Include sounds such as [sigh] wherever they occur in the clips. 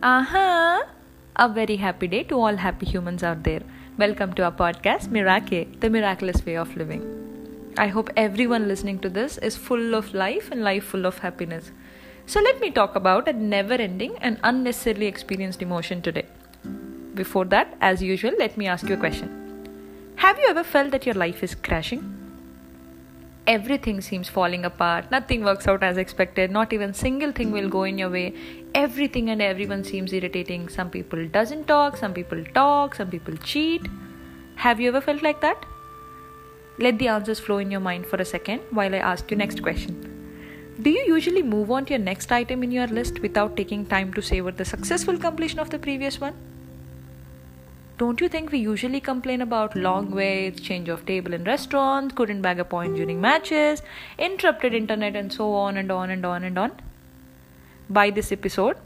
Aha! A very happy day to all happy humans out there. Welcome to our podcast, Miracle, the miraculous way of living. I hope everyone listening to this is full of life and life full of happiness. So, let me talk about a never ending and unnecessarily experienced emotion today. Before that, as usual, let me ask you a question Have you ever felt that your life is crashing? Everything seems falling apart. Nothing works out as expected. Not even single thing will go in your way. Everything and everyone seems irritating. Some people doesn't talk some people talk some people cheat. Have you ever felt like that? Let the answers flow in your mind for a second while i ask you next question. Do you usually move on to your next item in your list without taking time to savor the successful completion of the previous one don't you think we usually complain about long waits, change of table in restaurants, couldn't bag a point during matches, interrupted internet, and so on and on and on and on? By this episode,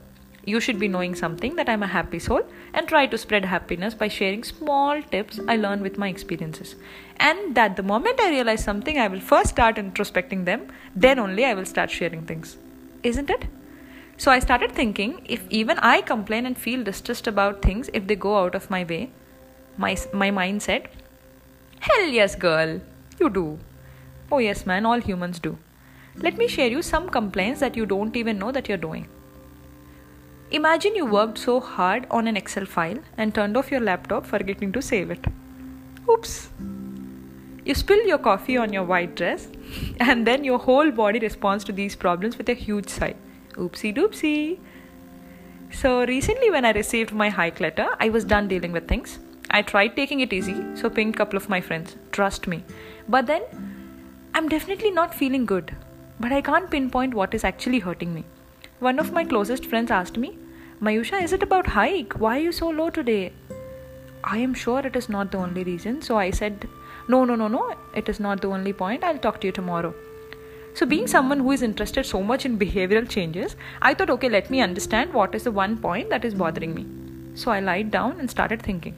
you should be knowing something that I'm a happy soul and try to spread happiness by sharing small tips I learn with my experiences. And that the moment I realize something, I will first start introspecting them, then only I will start sharing things. Isn't it? So I started thinking if even I complain and feel distressed about things if they go out of my way, my, my mind said, Hell yes, girl, you do. Oh, yes, man, all humans do. Let me share you some complaints that you don't even know that you're doing. Imagine you worked so hard on an Excel file and turned off your laptop forgetting to save it. Oops. You spill your coffee on your white dress, [laughs] and then your whole body responds to these problems with a huge sigh. Oopsie doopsie. So, recently, when I received my hike letter, I was done dealing with things. I tried taking it easy, so pinged a couple of my friends. Trust me. But then, I'm definitely not feeling good. But I can't pinpoint what is actually hurting me. One of my closest friends asked me, Mayusha, is it about hike? Why are you so low today? I am sure it is not the only reason. So I said, No, no, no, no, it is not the only point. I'll talk to you tomorrow. So, being someone who is interested so much in behavioral changes, I thought, okay, let me understand what is the one point that is bothering me. So, I lied down and started thinking.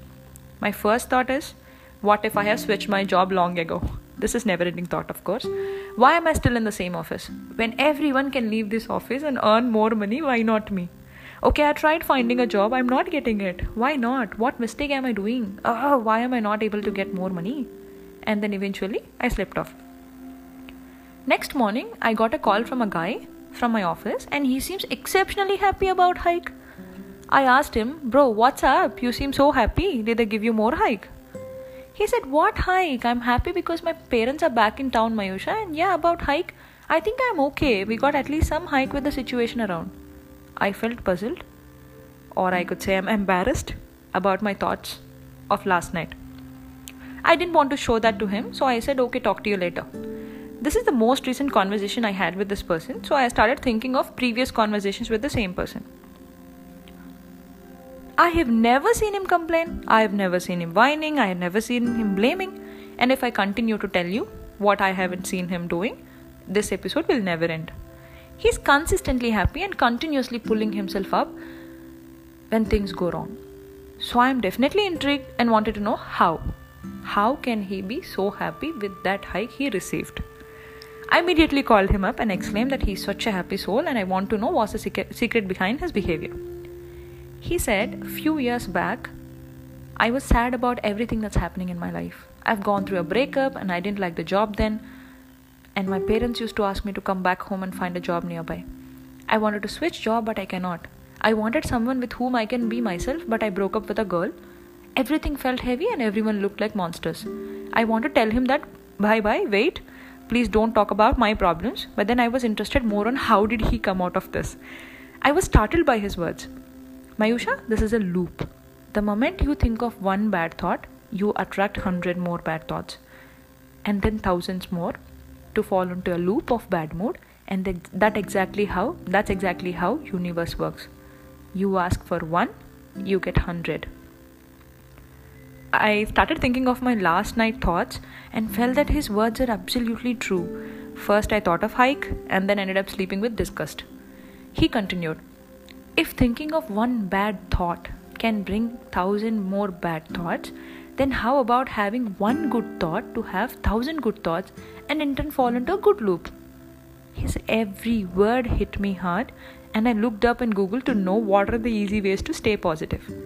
My first thought is, what if I have switched my job long ago? This is never ending thought, of course. Why am I still in the same office? When everyone can leave this office and earn more money, why not me? Okay, I tried finding a job, I'm not getting it. Why not? What mistake am I doing? Oh, why am I not able to get more money? And then eventually, I slipped off. Next morning, I got a call from a guy from my office and he seems exceptionally happy about hike. I asked him, Bro, what's up? You seem so happy. Did they give you more hike? He said, What hike? I'm happy because my parents are back in town, Mayusha. And yeah, about hike, I think I'm okay. We got at least some hike with the situation around. I felt puzzled, or I could say I'm embarrassed about my thoughts of last night. I didn't want to show that to him, so I said, Okay, talk to you later this is the most recent conversation I had with this person, so I started thinking of previous conversations with the same person. I have never seen him complain, I have never seen him whining, I have never seen him blaming, and if I continue to tell you what I haven't seen him doing, this episode will never end. He's consistently happy and continuously pulling himself up when things go wrong. So I am definitely intrigued and wanted to know how. How can he be so happy with that hike he received? I immediately called him up and exclaimed that he's such a happy soul and I want to know what's the secret behind his behavior. He said, Few years back, I was sad about everything that's happening in my life. I've gone through a breakup and I didn't like the job then, and my parents used to ask me to come back home and find a job nearby. I wanted to switch job, but I cannot. I wanted someone with whom I can be myself, but I broke up with a girl. Everything felt heavy and everyone looked like monsters. I want to tell him that bye bye, wait, please don't talk about my problems. But then i was interested more on how did he come out of this. I was startled by his words. Mayusha this is a loop. The moment you think of one bad thought you attract 100 more bad thoughts. And then thousands more to fall into a loop of bad mood. And that exactly how that's exactly how universe works. You ask for one you get 100 I started thinking of my last night thoughts and felt that his words are absolutely true. First, I thought of hike and then ended up sleeping with disgust. He continued, If thinking of one bad thought can bring thousand more bad thoughts, then how about having one good thought to have thousand good thoughts and in turn fall into a good loop? His every word hit me hard, and I looked up in Google to know what are the easy ways to stay positive.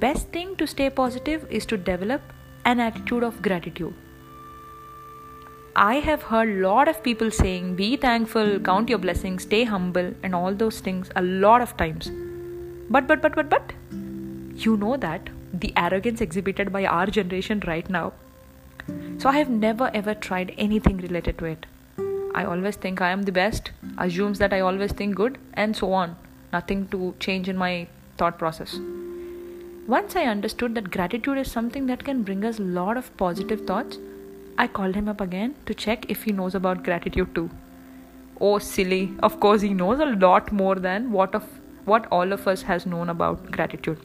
Best thing to stay positive is to develop an attitude of gratitude. I have heard a lot of people saying be thankful, count your blessings, stay humble and all those things a lot of times. But but but but but you know that the arrogance exhibited by our generation right now. So I have never ever tried anything related to it. I always think I am the best, assumes that I always think good, and so on. Nothing to change in my thought process. Once I understood that gratitude is something that can bring us a lot of positive thoughts, I called him up again to check if he knows about gratitude too. Oh, silly. Of course, he knows a lot more than what, of, what all of us has known about gratitude.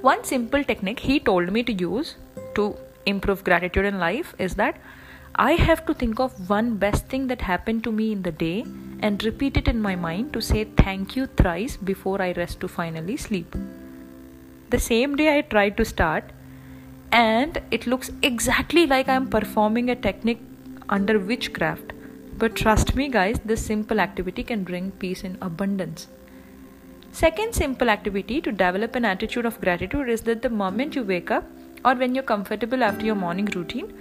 One simple technique he told me to use to improve gratitude in life is that I have to think of one best thing that happened to me in the day and repeat it in my mind to say thank you thrice before I rest to finally sleep. The same day I tried to start, and it looks exactly like I'm performing a technique under witchcraft. But trust me, guys, this simple activity can bring peace in abundance. Second simple activity to develop an attitude of gratitude is that the moment you wake up or when you're comfortable after your morning routine,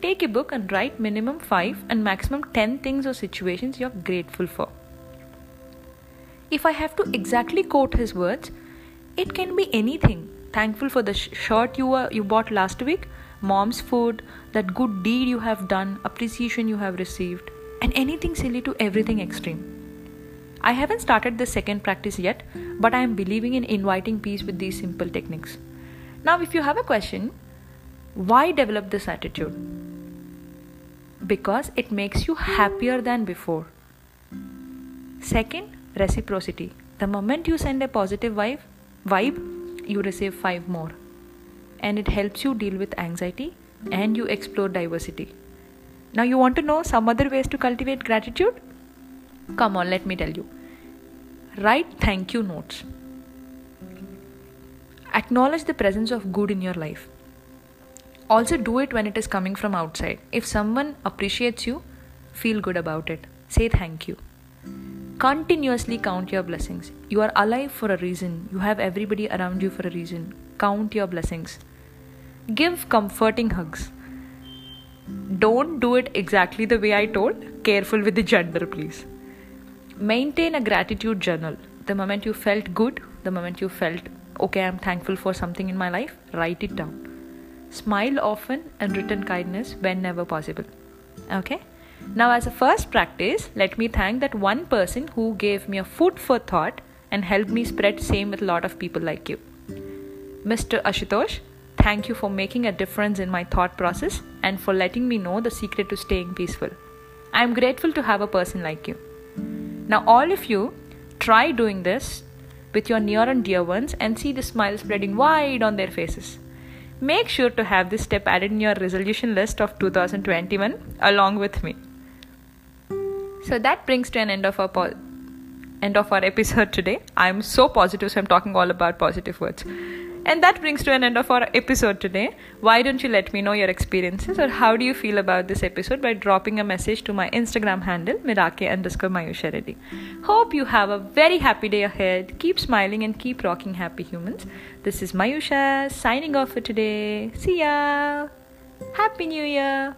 Take a book and write minimum 5 and maximum 10 things or situations you're grateful for. If I have to exactly quote his words, it can be anything. Thankful for the sh- shirt you uh, you bought last week, mom's food, that good deed you have done, appreciation you have received, and anything silly to everything extreme. I haven't started the second practice yet, but I am believing in inviting peace with these simple techniques. Now, if you have a question, why develop this attitude? Because it makes you happier than before. Second, reciprocity. The moment you send a positive vibe, vibe, you receive five more. And it helps you deal with anxiety and you explore diversity. Now, you want to know some other ways to cultivate gratitude? Come on, let me tell you. Write thank you notes. Acknowledge the presence of good in your life also do it when it is coming from outside if someone appreciates you feel good about it say thank you continuously count your blessings. You are alive for a reason. You have everybody around you for a reason. Count your blessings. Give comforting hugs. Don't do it exactly the way i told. Careful with the gender please. Maintain a gratitude journal. The moment you felt good the moment you felt okay i'm thankful for something in my life write it down. Smile often, and return kindness whenever possible. Okay? Now, as a first practice, let me thank that one person who gave me a food for thought and helped me spread same with a lot of people like you. Mr. Ashutosh, thank you for making a difference in my thought process and for letting me know the secret to staying peaceful. I am grateful to have a person like you. Now, all of you, try doing this with your near and dear ones and see the smile spreading wide on their faces. Make sure to have this step added in your resolution list of 2021 along with me. So that brings to an end of our po- end of our episode today. I'm so positive, so I'm talking all about positive words. And that brings to an end of our episode today. Why don't you let me know your experiences or how do you feel about this episode by dropping a message to my Instagram handle, Mirake underscore Mayusha. Hope you have a very happy day ahead. Keep smiling and keep rocking happy humans. This is Mayusha signing off for today. See ya. Happy New Year.